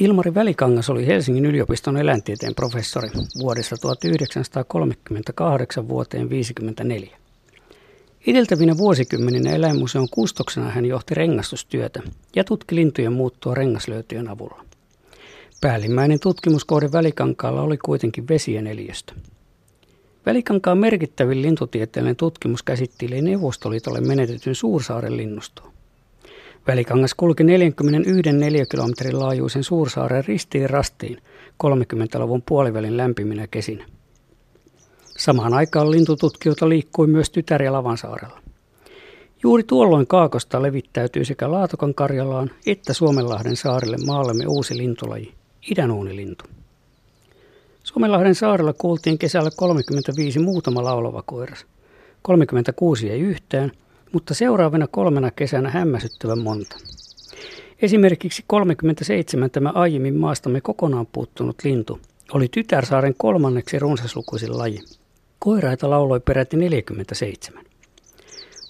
Ilmari Välikangas oli Helsingin yliopiston eläintieteen professori vuodesta 1938 vuoteen 1954. Edeltävinä vuosikymmeninä eläinmuseon kustoksena hän johti rengastustyötä ja tutki lintujen muuttua rengaslöytyjen avulla. Päällimmäinen tutkimuskohde Välikankaalla oli kuitenkin vesien eliöstö. Välikankaan merkittävin lintutieteellinen tutkimus käsitteli Neuvostoliitolle menetetyn Suursaaren linnustoa. Välikangas kulki 41 neliökilometrin laajuisen Suursaaren ristiin rastiin 30-luvun puolivälin lämpiminä kesinä. Samaan aikaan lintututkijoita liikkui myös Tytär- ja Lavansaarella. Juuri tuolloin Kaakosta levittäytyi sekä Laatokan Karjalaan että Suomenlahden saarille maallemme uusi lintulaji, idänuunilintu. Suomenlahden saarella kuultiin kesällä 35 muutama laulava koiras. 36 ei yhtään, mutta seuraavana kolmena kesänä hämmästyttävän monta. Esimerkiksi 37 tämä aiemmin maastamme kokonaan puuttunut lintu oli Tytärsaaren kolmanneksi runsaslukuisin laji. Koiraita lauloi peräti 47.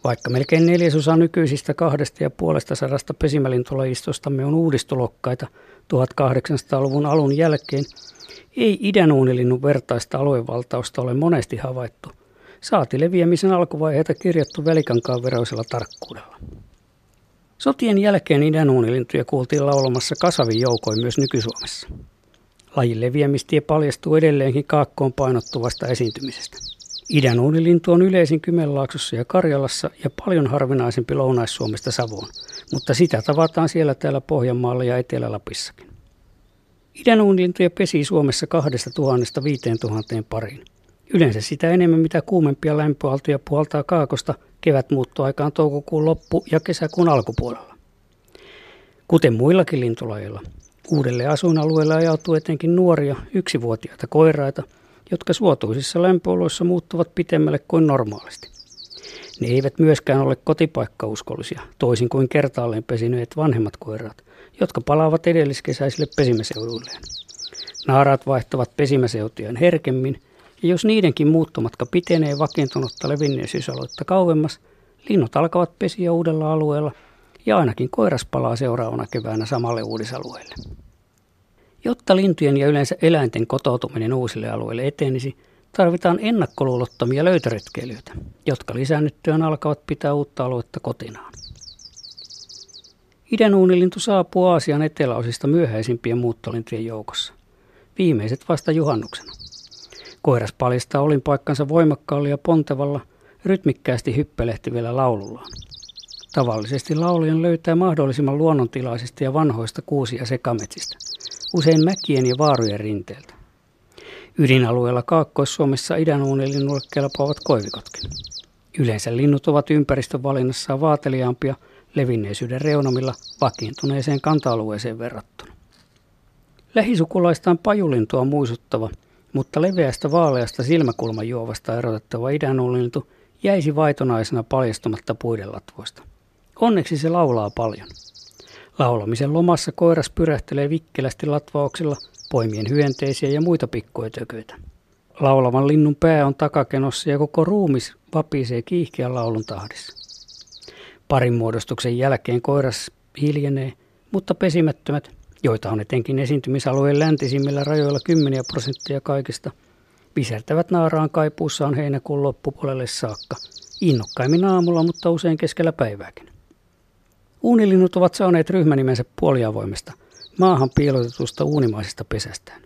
Vaikka melkein neljäsosa nykyisistä kahdesta ja puolesta sadasta pesimälintulajistostamme on uudistulokkaita 1800-luvun alun jälkeen, ei idänuunilinnun vertaista aluevaltausta ole monesti havaittu, saati leviämisen alkuvaiheita kirjattu välikankaan veroisella tarkkuudella. Sotien jälkeen idänuunilintuja kuultiin laulamassa kasavin joukoin myös nyky-Suomessa. Lajin leviämistie paljastuu edelleenkin kaakkoon painottuvasta esiintymisestä. Idänuunilintu on yleisin Kymenlaaksossa ja Karjalassa ja paljon harvinaisempi Lounais-Suomesta Savoon, mutta sitä tavataan siellä täällä Pohjanmaalla ja Etelä-Lapissakin. Idänuunilintuja pesii Suomessa 2000 5000 pariin. Yleensä sitä enemmän mitä kuumempia lämpöaltoja puhaltaa kaakosta kevätmuuttoaikaan toukokuun loppu- ja kesäkuun alkupuolella. Kuten muillakin lintulajeilla, uudelle asuinalueelle ajautuu etenkin nuoria yksivuotiaita koiraita, jotka suotuisissa lämpöoloissa muuttuvat pitemmälle kuin normaalisti. Ne eivät myöskään ole kotipaikkauskollisia, toisin kuin kertaalleen pesineet vanhemmat koiraat, jotka palaavat edelliskesäisille pesimäseuduilleen. Naaraat vaihtavat pesimäseutujen herkemmin, ja jos niidenkin muuttomatka pitenee vakiintunutta levinneisyysaluetta kauemmas, linnut alkavat pesiä uudella alueella ja ainakin koiras palaa seuraavana keväänä samalle uudisalueelle. Jotta lintujen ja yleensä eläinten kotoutuminen uusille alueille etenisi, tarvitaan ennakkoluulottomia löytöretkeilijöitä, jotka lisännyttyään alkavat pitää uutta aluetta kotinaan. Idänuunilintu saapuu Aasian eteläosista myöhäisimpien muuttolintujen joukossa. Viimeiset vasta juhannuksena. Koiras paljastaa olinpaikkansa voimakkaalla ja pontevalla, rytmikkäästi hyppelehtivillä laulullaan. Tavallisesti laulujen löytää mahdollisimman luonnontilaisista ja vanhoista kuusia sekametsistä, usein mäkien ja vaarujen rinteeltä. Ydinalueella Kaakkois-Suomessa idänuunilinnulle kelpaavat koivikotkin. Yleensä linnut ovat ympäristön valinnassaan vaateliaampia levinneisyyden reunamilla vakiintuneeseen kanta-alueeseen verrattuna. Lähisukulaistaan pajulintua muistuttava – mutta leveästä vaaleasta silmäkulmajuovasta erotettava idänulintu jäisi vaitonaisena paljastumatta puiden latvoista. Onneksi se laulaa paljon. Laulamisen lomassa koiras pyrähtelee vikkelästi latvauksilla poimien hyönteisiä ja muita pikkuetököitä. Laulavan linnun pää on takakenossa ja koko ruumis vapisee kiihkeän laulun tahdissa. Parin muodostuksen jälkeen koiras hiljenee, mutta pesimättömät joita on etenkin esiintymisalueen läntisimmillä rajoilla kymmeniä prosenttia kaikista, visertävät naaraan kaipuussaan heinäkuun loppupuolelle saakka, innokkaimmin aamulla, mutta usein keskellä päivääkin. Uunilinnut ovat saaneet ryhmänimensä puoliavoimesta, maahan piilotetusta uunimaisesta pesästään.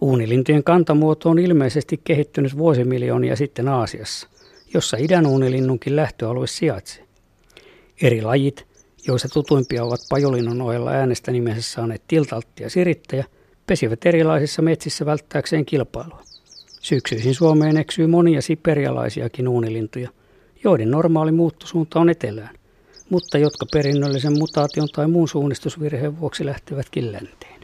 Uunilintujen kantamuoto on ilmeisesti kehittynyt vuosimiljoonia sitten Aasiassa, jossa idän uunilinnunkin lähtöalue sijaitsee. Eri lajit, joissa tutuimpia ovat pajolinnon ohella äänestä nimensä saaneet tiltaltti ja sirittäjä, pesivät erilaisissa metsissä välttääkseen kilpailua. Syksyisin Suomeen eksyy monia siperialaisiakin uunilintuja, joiden normaali muuttosuunta on etelään, mutta jotka perinnöllisen mutaation tai muun suunnistusvirheen vuoksi lähtevätkin länteen.